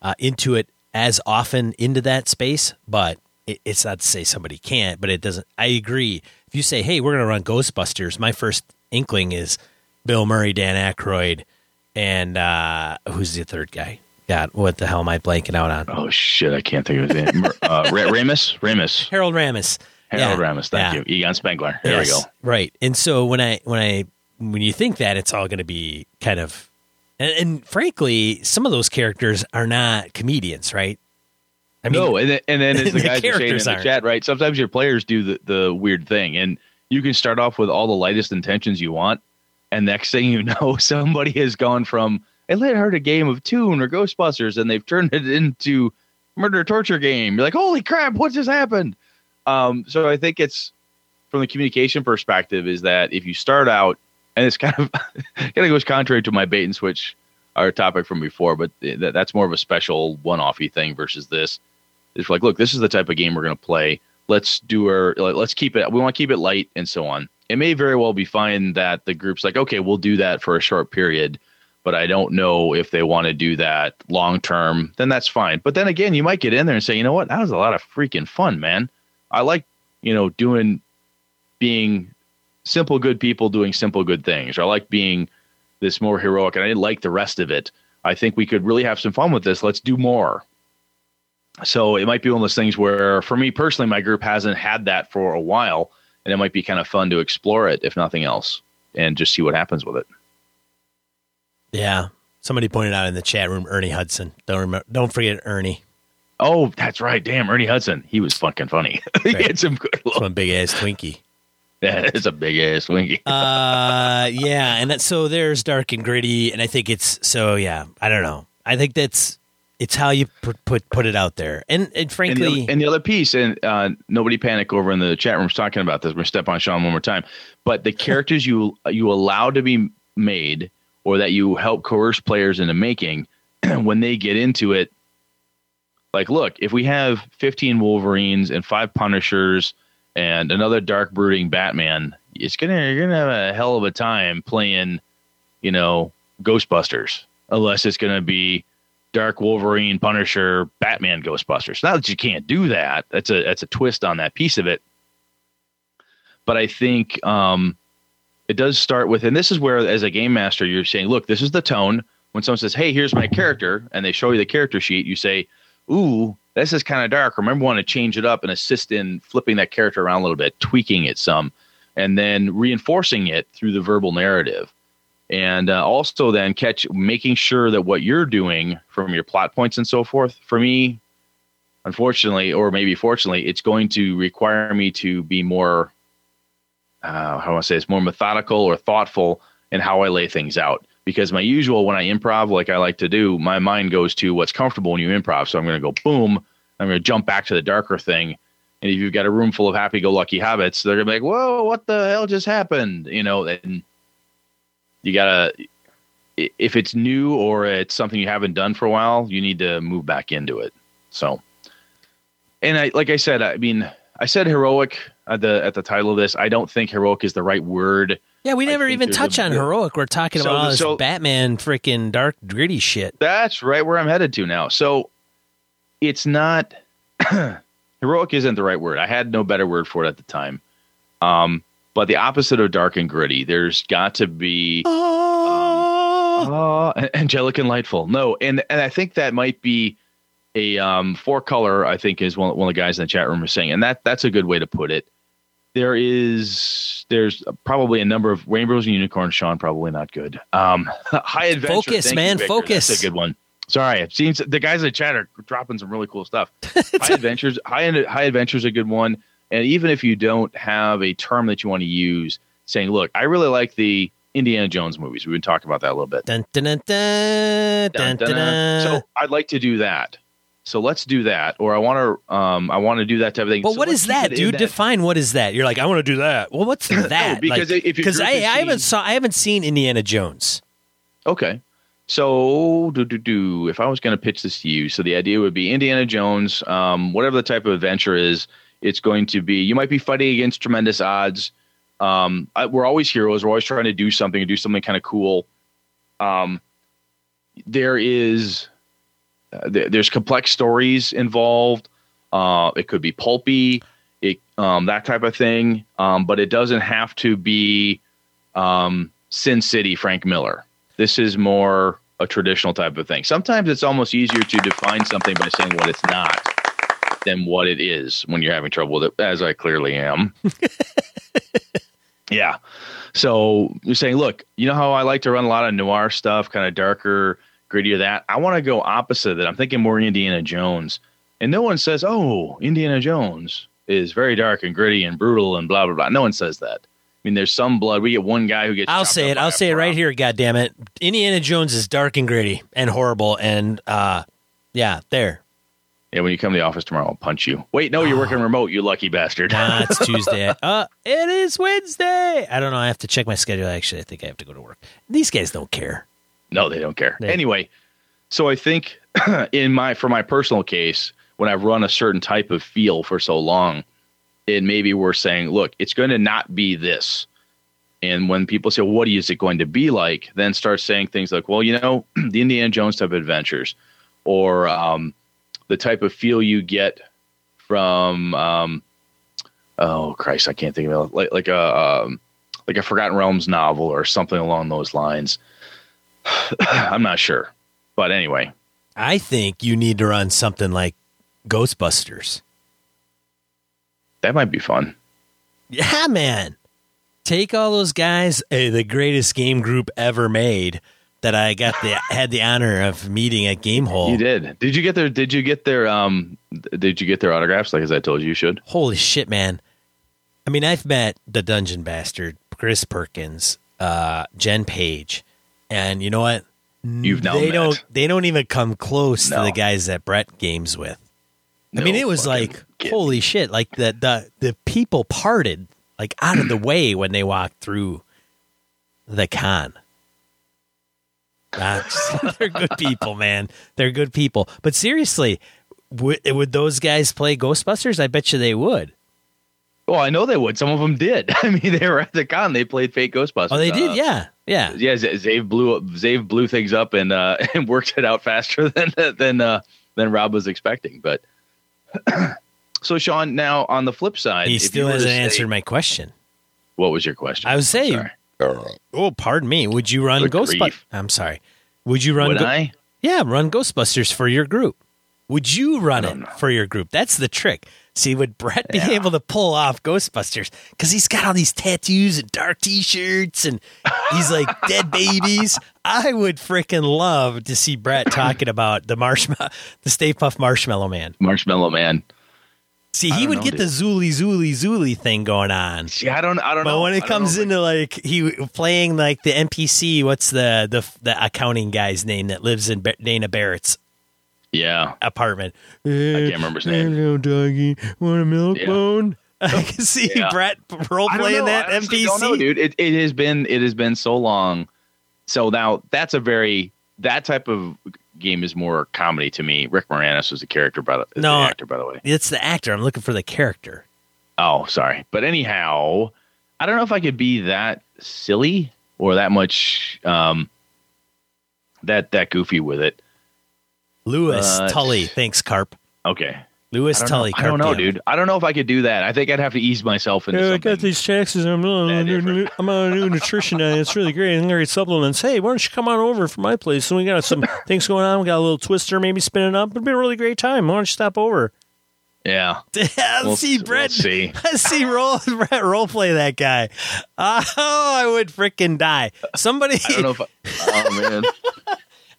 uh, into it as often into that space, but it, it's not to say somebody can't, but it doesn't. I agree. If you say, "Hey, we're going to run Ghostbusters," my first inkling is Bill Murray, Dan Aykroyd, and uh, who's the third guy? God, what the hell am I blanking out on? Oh shit, I can't think of his name. uh, *laughs* Ramus, Ramis, Harold Ramis, Harold yeah. Ramis. Thank yeah. you, Egon Spengler. There yes. we go. Right, and so when I when I when you think that, it's all going to be kind of, and, and, frankly, some of those characters are not comedians, right? I mean, no, and then, and then *laughs* as the, the guys are saying in the aren't. chat, right? Sometimes your players do the the weird thing, and you can start off with all the lightest intentions you want, and next thing you *laughs* know, somebody has gone from I let heard a game of Toon or Ghostbusters, and they've turned it into murder torture game. You're like, holy crap, what just happened? Um, so I think it's from the communication perspective is that if you start out, and it's kind of *laughs* kind of goes contrary to my bait and switch, our topic from before, but th- that's more of a special one-offy thing versus this. It's like, look, this is the type of game we're going to play. Let's do our, let's keep it. We want to keep it light and so on it may very well be fine that the group's like, okay, we'll do that for a short period, but I don't know if they want to do that long term. Then that's fine. But then again, you might get in there and say, you know what, that was a lot of freaking fun, man. I like you know doing being simple good people doing simple good things. I like being this more heroic, and I didn't like the rest of it. I think we could really have some fun with this. Let's do more. So it might be one of those things where, for me personally, my group hasn't had that for a while, and it might be kind of fun to explore it, if nothing else, and just see what happens with it. Yeah, somebody pointed out in the chat room, Ernie Hudson. Don't remember, don't forget Ernie. Oh, that's right. Damn, Ernie Hudson. He was fucking funny. *laughs* he had some good. It's one big ass Twinkie. Yeah, *laughs* it's a big ass winky. uh, yeah, and that, so there's dark and gritty, and I think it's so. Yeah, I don't know. I think that's it's how you put put, put it out there, and and And the, frankly, and the other piece, and uh, nobody panic over in the chat room talking about this. We're step on Sean one more time. But the *laughs* characters you you allow to be made, or that you help coerce players into making, *clears throat* when they get into it, like, look, if we have 15 Wolverines and five Punishers and another dark brooding Batman, it's gonna you're gonna have a hell of a time playing, you know, Ghostbusters, unless it's gonna be Dark Wolverine, Punisher, Batman, Ghostbusters. Not that you can't do that. That's a that's a twist on that piece of it. But I think um, it does start with, and this is where, as a game master, you're saying, look, this is the tone. When someone says, "Hey, here's my character," and they show you the character sheet, you say, "Ooh, this is kind of dark." Remember, want to change it up and assist in flipping that character around a little bit, tweaking it some, and then reinforcing it through the verbal narrative and uh, also then catch making sure that what you're doing from your plot points and so forth for me unfortunately or maybe fortunately it's going to require me to be more uh, how do i say it's more methodical or thoughtful in how i lay things out. Because my usual when i improv like i like to do my mind goes to what's comfortable when you improv. So i'm going to go boom i'm going to jump back to the darker thing. And if you've got a room full of happy-go-lucky hobbits they're going to be like whoa what the hell just happened? You know and you gotta if it's new or it's something you haven't done for a while you need to move back into it. So and i like i said i mean i said heroic at the at the title of this. I don't think heroic is the right word. Yeah, we never even touch a on heroic. We're talking So- about all this so- Batman freaking dark gritty shit. that's right where i'm headed to now. So it's not *clears throat* heroic isn't the right word. I had no better word for it at the time. Um but the opposite of dark and gritty there's got to be Oh, angelic and lightful. No, and and I think that might be a um, four color. I think is one one of the guys in the chat room was saying, and that that's a good way to put it. There is there's probably a number of rainbows and unicorns. Sean probably not good. Um, *laughs* high adventure. Focus, Thank man, Victor. focus. That's a good one. Sorry, I've seen the guys in the chat are dropping some really cool stuff. *laughs* high adventures, high high adventures, a good one. And even if you don't have a term that you want to use, saying, "Look, I really like the Indiana Jones movies." We've been talking about that a little bit. Dun, dun, dun. So I'd like to do that. So let's do that, or I want to. Um, I want to do that type of thing. But So what is that, dude? that- Define what is that? You're like, I want to do that. Well, what's *laughs* that? because Like- if because I, I haven't seen- saw I haven't seen Indiana Jones. Okay. So do do do. If I was going to pitch this to you, so the idea would be Indiana Jones. Um, whatever the type of adventure is, it's going to be. You might be fighting against tremendous odds. Um, I, we're always heroes. We're always trying to do something, and do something kind of cool. Um, there is uh, there, there's complex stories involved. Uh, it could be pulpy, it um, that type of thing. Um, but it doesn't have to be um, Sin City Frank Miller. This is more a traditional type of thing. Sometimes it's almost easier to define something by saying what it's not than what it is when you're having trouble with it, as I clearly am. *laughs* yeah. So you're saying, look, you know how I like to run a lot of noir stuff, kind of darker, grittier that? I want to go opposite of that. I'm thinking more Indiana Jones. And no one says, oh, Indiana Jones is very dark and gritty and brutal and blah, blah, blah. No one says that. I mean, there's some blood. We get one guy who gets. I'll say it. I'll say it right here. God damn it! Indiana Jones is dark and gritty and horrible. And uh, yeah, there. Yeah, when you come to the office tomorrow, I'll punch you. Wait, no, you're working remote, you lucky bastard. Nah, it's *laughs* Tuesday. Uh, it is Wednesday. I don't know. I have to check my schedule. Actually, I think I have to go to work. These guys don't care. no, they don't care. They- Anyway, so I think *clears throat* in my for my personal case, when I've run a certain type of feel for so long, it maybe we're saying, look, it's going to not be this. And when people say, "What is it going to be like?" then start saying things like, "Well, you know, *clears throat* the Indiana Jones type of adventures, or um, the type of feel you get from um, oh Christ, I can't think of it like like a um, like a Forgotten Realms novel or something along those lines." *sighs* I'm not sure, but anyway, I think you need to run something like Ghostbusters. that might be fun. Yeah, man. Take all those guys, eh, the greatest game group ever made that I got the had the honor of meeting at Gamehole. You did. Did you get their? Did you get their? Um. Did you get their autographs? Like as I told you, you should. Holy shit, man. I mean, I've met the Dungeon Bastard, Chris Perkins, uh, Jen Page, and you know what? You've now they met. don't they don't even come close to the guys that Brett games with. I mean, it was like holy shit! Like the the the people parted like out of the way when they walked through the con. That's, *laughs* they're good people, man. They're good people. But seriously, would, would those guys play Ghostbusters? I bet you they would. Well, I know they would. Some of them did. *laughs* I mean, they were at the con. They played Fate Ghostbusters. Oh, they Uh, did. Yeah, yeah. Yeah, Z- Zave blew up, Zave blew things up and uh, *laughs* and worked it out faster than than uh, than Rob was expecting. But *clears throat* so, Sean, now on the flip side, He if still hasn't say- answered my question. What was your question? I was saying, Oh, pardon me. Would you run Ghostbusters? I'm sorry. Would you run? Would Go- I? Yeah, run Ghostbusters for your group. Would you run it know. for your group? That's the trick. See, would Brett be Yeah. able to pull off Ghostbusters? Because he's got all these tattoos and dark T-shirts, and he's like *laughs* dead babies. I would freaking love to see Brett talking about the marshmallow, the Stay Puft Marshmallow Man. Marshmallow Man. See, he would know, get dude. the Zuli Zuli Zuli thing going on. See, I don't. I don't But know. But when it comes know. into like he playing like the NPC, what's the the the accounting guy's name that lives in Dana Barrett's yeah, apartment? I can't remember his name. Hello, doggy. Want a milk Yeah. bone? *laughs* I can see Yeah. Brett role playing that I NPC. Don't know, dude. It, it has been it has been so long. So now that's a very that type of game is more comedy to me. Rick Moranis was the character, by the, No. the actor, by the way. It's the actor. I'm looking for the character. Oh, sorry. But anyhow, I don't know if I could be that silly or that much um that that goofy with it. Louis Uh, Tully. Thanks, Carp. Okay. Louis Tully. know. I don't know, dude. I don't know if I could do that. I think I'd have to ease myself into Yeah, I got these taxes. I'm on, That a new, I'm on a new nutrition diet. It's really great. And great supplements. Hey, why don't you come on over for my place? And we got some *laughs* things going on. We got a little twister maybe spinning up. It'd be a really great time. Why don't you stop over? yeah. *laughs* I We'll see s- Brett. we'll see. *laughs* I see roll Brett role play that guy. Oh, I would freaking die. Somebody. I don't know if I, oh man.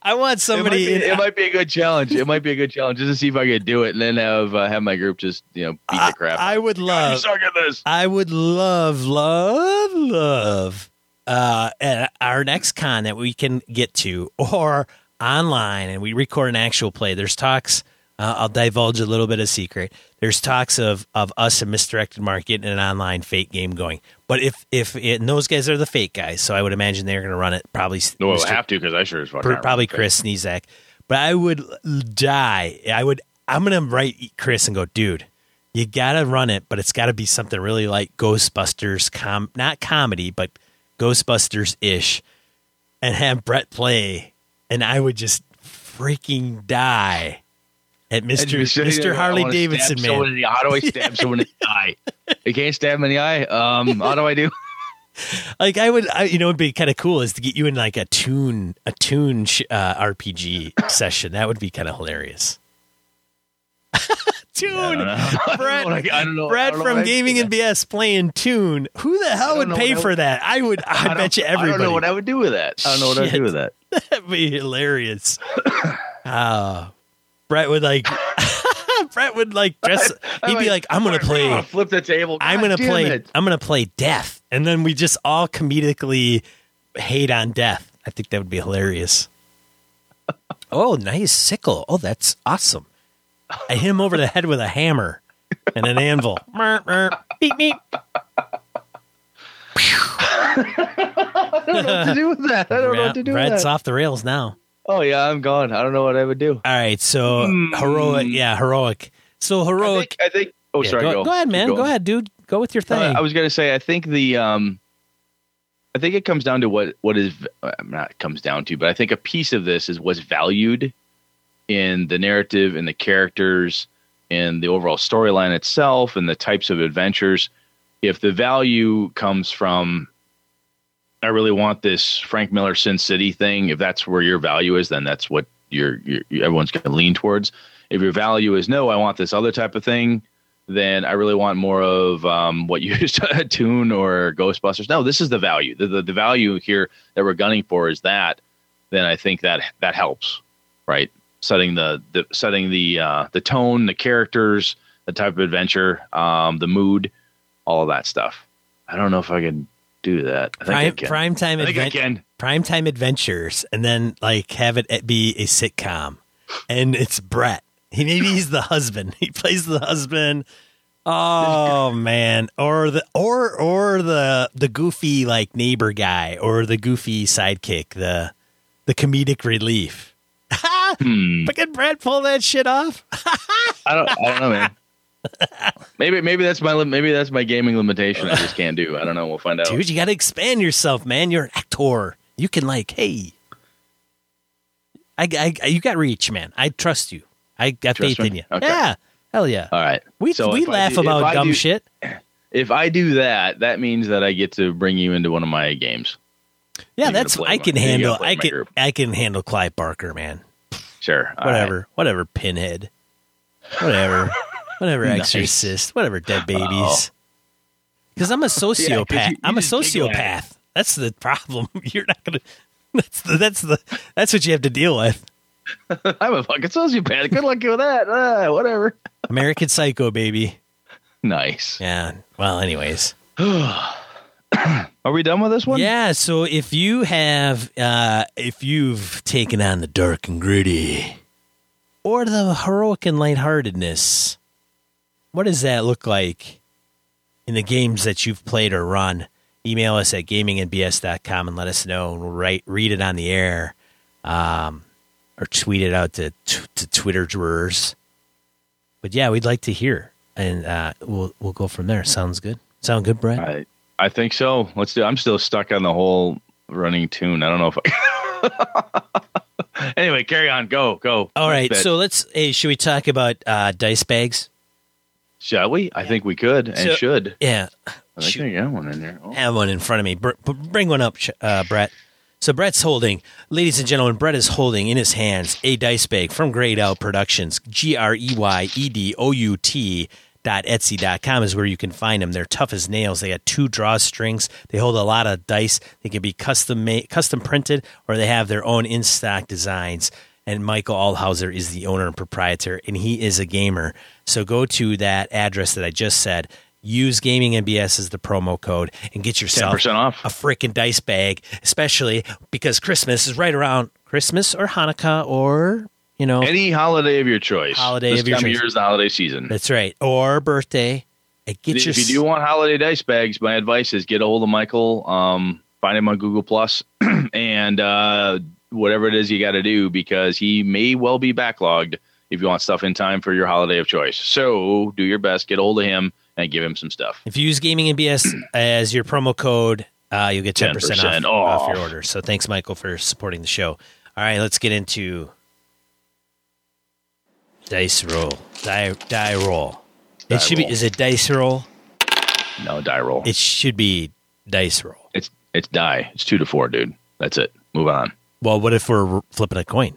I want It might, somebody. be, in- it might be a good challenge. It might be a good challenge just to see if I could do it, and then have uh, have my group just you know beat I, the crap. I would love. suck at this. I would love, love, love uh, at our next con that we can get to or online and we record an actual play. There's talks. Uh, I'll divulge a little bit of secret. There's talks of of us and Misdirected Mark and an online Fate game going. But if if it, and those guys are the Fate guys, so I would imagine they're going to run it. Probably No, we'll Mr. have to because I sure as fuck. Probably. Chris Sniezak. But I would die. I would. I'm gonna write Chris and go, dude. You gotta run it, but it's got to be something really like Ghostbusters, com not comedy, but Ghostbusters ish, and have Brett play, and I would just freaking die at Mister Mister Harley Davidson someone man. in the- how do I *laughs* stab someone in the eye? You can't stab him in the eye. Um, how do I do? *laughs* Like I would, I, you know, it'd be kind of cool is to get you in like a Toon, a Toon sh- uh, RPG *laughs* session. That would be kind of hilarious. Toon. I don't. I I- I don't know- I know from Gaming and BS playing Toon. Who the hell would pay I for would- that? I would. I, I bet you I don't know what I would do with that. I don't know what I'd do with that. That'd be hilarious. *coughs* Ah, Brett would like. *laughs* Brett would like dress. He'd be like, "I'm gonna play. flip the table. I'm gonna play. it. I'm gonna play Death," and then we just all comedically hate on Death. I think that would be hilarious. oh, nice sickle. Oh, that's awesome. I hit him over the head with a hammer and an anvil. *laughs* Beep, beep. *laughs* I don't know what to do with that. I don't know what to do with that. Brett's off the rails now. Oh yeah, I'm gone. I don't know what I would do. All right, so Hmm. heroic, yeah, heroic. So heroic. I heroic. think. I think oh, yeah, sorry. go, Go, go ahead, man. Go ahead, dude. Go with your thing. Uh, I was gonna say. I think the um, I think it comes down to what what is uh, not comes down to, but I think a piece of this is what's valued in the narrative and the characters and the overall storyline itself and the types of adventures. If the value comes from I really want this Frank Miller Sin City thing. If that's where your value is, then that's what you're, you're everyone's going to lean towards. If your value is no, I want this other type of thing, then I really want more of um, what you *laughs* to Toon or Ghostbusters. No, this is the value. The, the the value here that we're gunning for is that. Then I think that that helps, right? Setting the, the setting the uh, the tone, the characters, the type of adventure, um, the mood, all of that stuff. I don't know if I can do that. I Prime, I prime time I think I prime time adventures, and then like have it be a sitcom, and it's Brett. He maybe he's the husband. *laughs* He plays the husband. Oh *laughs* man, or the or or the the goofy like neighbor guy, or the goofy sidekick, the the comedic relief. *laughs* Hmm. But can Brett pull that shit off? I don't. I don't know, man. *laughs* maybe maybe that's my maybe that's my gaming limitation. I just can't do. I don't know. We'll find out. Dude, you got to expand yourself, man. You're an actor. You can like, hey, I, I, you got reach, man. I trust you. I got Trust faith in you. Okay. Yeah, hell yeah. All right. We So we laugh do- about dumb do- shit. *clears throat* If I do that, that means that I get to bring you into one of my games. Yeah, you're that's I can you're handle. I can group. I can handle Clive Barker, man. Sure. All Whatever, right. whatever. Pinhead, whatever, *laughs* whatever. *laughs* Nice. Exorcist, whatever. Dead babies. Because I'm a sociopath. you- I'm a you just giggle at sociopath. That's the problem. *laughs* You're not gonna. That's the that's the that's what you have to deal with. *laughs* I'm a fucking sociopath. Good luck with that. Ah, whatever. American Psycho, baby. Nice. Yeah. Well, anyways. *clears throat* Are we done with this one? Yeah, so if you have uh if you've taken on the dark and gritty or the heroic and lightheartedness, what does that look like in the games that you've played or run? Email us at gamingnbs.com and let us know. and We'll write read it on the air. Um or tweet it out to to Twitter drawers. But yeah, we'd like to hear. And uh we'll we'll go from there. Sounds good. Sound good, Brett? I I think so. Let's do. I'm still stuck on the whole running Toon. I don't know if I. *laughs* anyway, carry on. Go go. All right, so let's. Hey, should we talk about uh, dice bags? Shall we? I think we could and So- should. Yeah, I think. I got one in there. Oh. have one in front of me. Br- br- bring one up, uh, Brett. So Brett's holding, ladies and gentlemen, Brett is holding in his hands a dice bag from Greyed Out Productions. G R E Y E D O U T dot etsy dot com is where you can find them. They're tough as nails. They got two drawstrings. They hold a lot of dice. They can be custom made, custom printed, or they have their own in stock designs. And Michael Alhauser is the owner and proprietor, and he is a gamer. So go to that address that I just said. Use Gaming MBS as the promo code and get yourself 10% off. a freaking dice bag, especially because Christmas is right around Christmas or Hanukkah or you know Any holiday of your choice. Holiday this of your time choice. year is the holiday season. that's right or birthday. And get if your you do want holiday dice bags, my advice is get a hold of Michael. Um, find him on Google Plus, *clears throat* and uh, whatever it is you got to do because he may well be backlogged if you want stuff in time for your holiday of choice. So do your best, get a hold of him, and give him some stuff. if you use Gaming MBS as your promo code, uh, you'll get ten percent off, 10% off your off. order. So thanks, Michael, for supporting the show. All right, let's get into dice roll, die die roll. Die it should be, is it dice roll? No die roll. It should be dice roll. It's it's die. It's two to four, dude. That's it. Move on. Well, what if we're flipping a coin?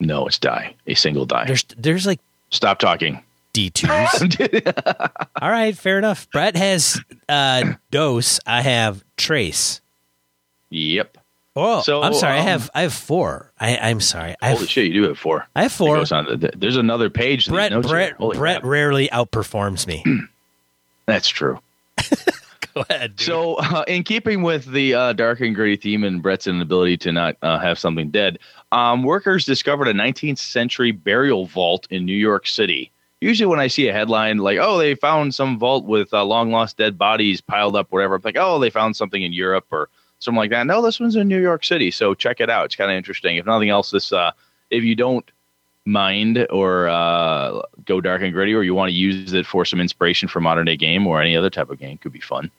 No, it's die. A single die. There's there's like Stop talking. D twos. *laughs* All right, fair enough. Brett has uh, dose. I have trace. yep. Oh, So, I'm sorry. I um, have I have four. I, I'm sorry. I Holy have, shit, you do have four. I have four. on- There's another page. Brett. Brett Brett crap. rarely outperforms me. *clears throat* That's true. *laughs* *laughs* Ahead. dude. So, uh, in keeping with the uh, dark and gritty theme and Brett's inability to not uh, have something dead, um, workers discovered a 19th century burial vault in New York City. Usually, when I see a headline like, oh, they found some vault with uh, long lost dead bodies piled up, whatever, I'm like, oh, they found something in Europe or something like that. No, this one's in New York City. So, check it out. It's kind of interesting. If nothing else, this, uh, if you don't mind or uh, go dark and gritty, or you want to use it for some inspiration for modern day game or any other type of game, could be fun.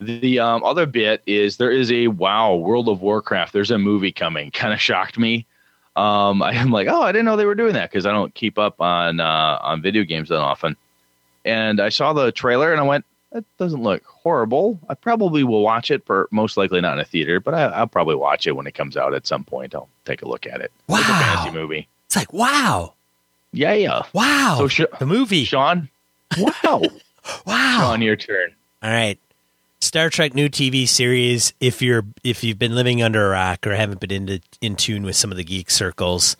The um, other bit is there is a wow World of Warcraft. There's a movie coming. *laughs* Kind of shocked me. Um, I am like, oh, I didn't know they were doing that because I don't keep up on uh, on video games that often. And I saw the trailer and I went, that doesn't look horrible. I probably will watch it, for most likely not in a theater, but I, will probably watch it when it comes out at some point. I'll take a look at it. Wow, it's a fantasy movie. It's like wow, yeah, yeah, wow. So sh- the movie, Sean. Wow, *laughs* wow. Sean, your turn. All right. Star Trek new TV series. If you're if you've been living under a rock or haven't been into in tune with some of the geek circles,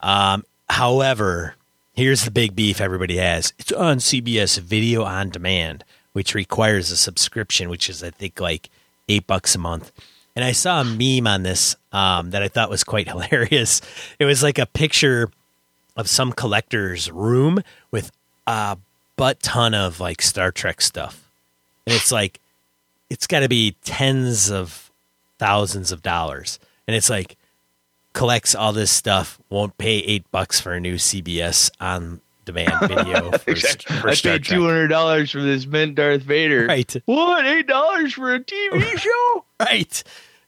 um, however, here's the big beef everybody has. It's on CBS Video on Demand, which requires a subscription, which is I think like eight bucks a month. And I saw a meme on this um, that I thought was quite *laughs* hilarious. It was like a picture of some collector's room with a butt ton of like Star Trek stuff, and it's like it's got to be tens of thousands of dollars, and it's like collects all this stuff, won't pay eight bucks for a new CBS on demand *laughs* video. For, exactly. for I paid two hundred dollars for this mint Darth Vader. Right. What? Eight dollars for a TV show? Right.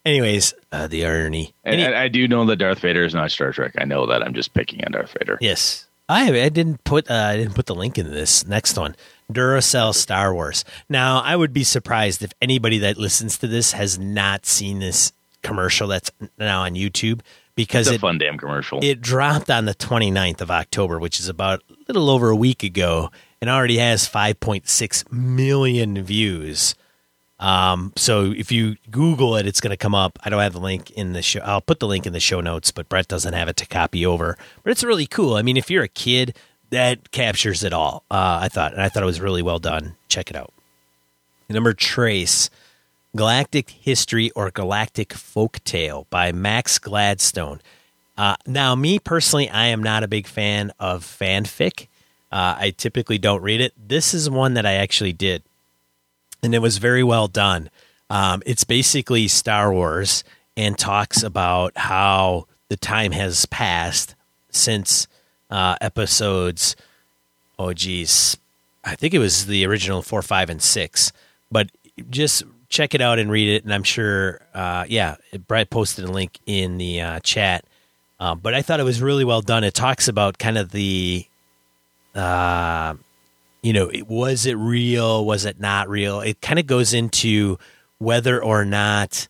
Anyways, uh, the irony. And, Any- and I do know that Darth Vader is not Star Trek. I know that. I'm just picking on Darth Vader. Yes, I I didn't put uh, I didn't put the link in this next one. Duracell Star Wars. Now I would be surprised if anybody that listens to this has not seen this commercial that's now on YouTube because It's a it fun damn commercial. it dropped on the 29th of October, which is about a little over a week ago, and already has 5.6 million views. Um, so if you Google it, it's going to come up. I don't have the link in the show. I'll put the link in the show notes, but Brett doesn't have it to copy over. But it's really cool. I mean, if you're a kid, that captures it all. Uh, I thought, and I thought it was really well done. Check it out. Number Trace, Galactic History or Galactic Folktale by Max Gladstone. Uh, now, me personally, I am not a big fan of fanfic. Uh, I typically don't read it. This is one that I actually did, and it was very well done. Um, it's basically Star Wars and talks about how the time has passed since uh, episodes. Oh, geez, I think it was the original four, five, and six. But just check it out and read it, and I'm sure. Uh, yeah, Brett posted a link in the uh, chat. Uh, but I thought it was really well done. It talks about kind of the, uh, you know, it, was it real? Was it not real? It kind of goes into whether or not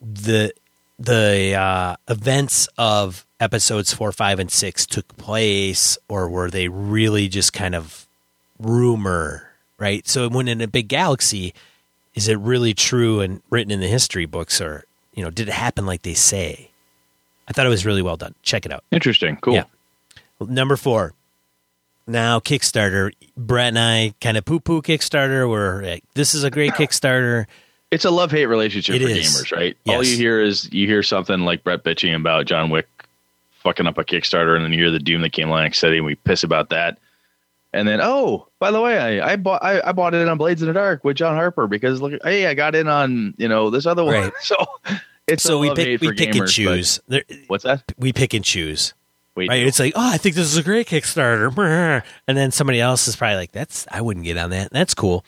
the the uh, events of episodes four, five, and six took place, or were they really just kind of rumor? Right. So when in a big galaxy, is it really true and written in the history books, or you know, did it happen like they say? I thought it was really well done. Check it out. Interesting. Cool. Yeah. Number four. Now Kickstarter. Brett and I kind of poo poo Kickstarter. We're like, this is a great *coughs* Kickstarter. It's a love hate relationship It for is. gamers, right? Yes. All you hear is you hear something like Brett bitching about John Wick fucking up a Kickstarter, and then you hear the Doom that came Atlantic City, and we piss about that. And then, oh, by the way, I, I bought I, I bought it on Blades in the Dark with John Harper because look, hey, I got in on you know this other one. Right. *laughs* So it's So a we love pick hate we pick gamers, and choose. There, What's that? we pick and choose. Wait, Right? It's like, oh, I think this is a great Kickstarter, *laughs* and then somebody else is probably like, that's I wouldn't get on that. That's cool.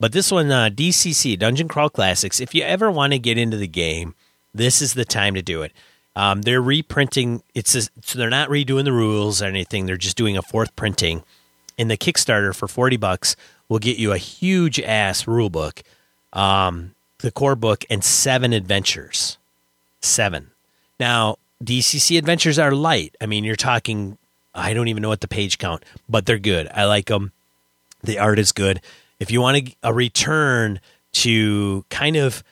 But this one, uh, DCC Dungeon Crawl Classics. If you ever want to get into the game, this is the time to do it. Um, they're reprinting. It's a, so they're not redoing the rules or anything. They're just doing a fourth printing. And the Kickstarter for forty bucks will get you a huge ass rule book, um, the core book, and seven adventures. Seven. Now DCC adventures are light. I mean, you're talking. I don't even know what the page count, but they're good. I like them. The art is good. If you want a, a return to kind of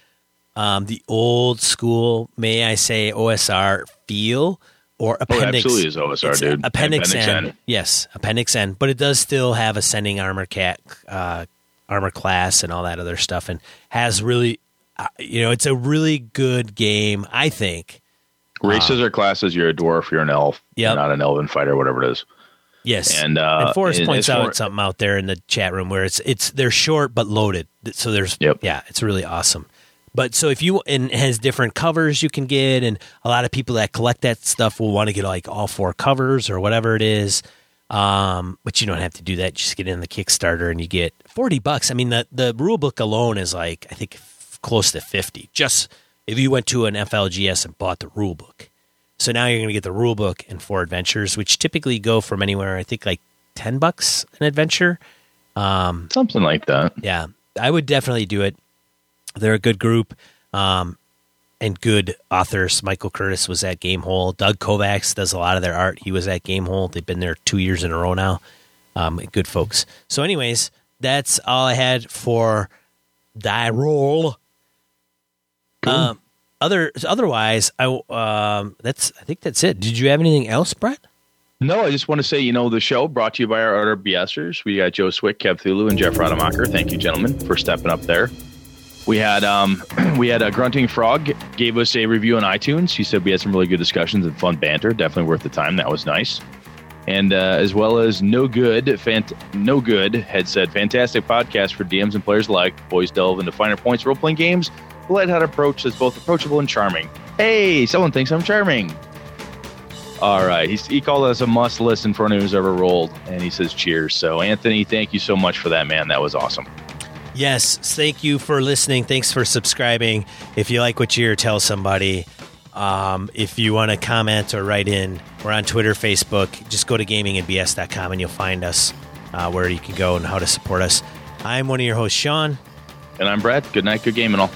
um, the old school, may I say, OSR feel or appendix. Oh, appendix. absolutely is OSR, it's dude. Appendix, Appendix N. N. Yes, Appendix N. But it does still have ascending armor cat, uh, armor class, and all that other stuff, and has really, uh, you know, it's a really good game. I think. Races or classes, you're a dwarf, you're an elf, Yep. you're not an elven fighter, whatever it is. Yes, And, uh, and Forrest points out something out there in the chat room where it's it's they're short but loaded. So there's Yep. yeah, it's really awesome. But so if you and it has different covers you can get, and a lot of people that collect that stuff will want to get like all four covers or whatever it is. Um, but you don't have to do that. Just get in the Kickstarter and you get 40 bucks. I mean, the, the rule book alone is like, I think f- close to 50. Just if you went to an FLGS and bought the rule book. So now you're going to get the rule book and four adventures, which typically go from anywhere, I think like 10 bucks an adventure. Um, Something like that. yeah, I would definitely do it. They're a good group um, and good authors. Michael Curtis was at Gamehole. Doug Kovacs does a lot of their art. He was at Gamehole. They've been there two years in a row now. Um, good folks. So, anyways, that's all I had for die roll. Um, other otherwise, I um, that's I think that's it. Did you have anything else, Brett? No, I just want to say, you know, the show brought to you by our other BSers. We got Joe Swick, Kev Thulu, and Jeff Rademacher. Thank you, gentlemen, for stepping up there. We had um, *clears throat* we had a grunting frog gave us a review on iTunes. He said we had some really good discussions and fun banter. Definitely worth the time. That was nice. And uh, as well as no good, fant- no good had said fantastic podcast for DMs and players alike. Boys delve into finer points, role playing games. The lighthearted approach is both approachable and charming. Hey, someone thinks I'm charming. All right. He's, he called us a must listen for anyone who's ever rolled. And he says cheers. So, Anthony, thank you so much for that, man. That was awesome. Yes, thank you for listening. Thanks for subscribing. If you like what you hear, tell somebody. Um, if you want to comment or write in, we're on Twitter, Facebook. Just go to gamingandbs.com and you'll find us uh, where you can go and how to support us. I'm one of your hosts, Sean. And I'm Brett. Good night, good game, and all.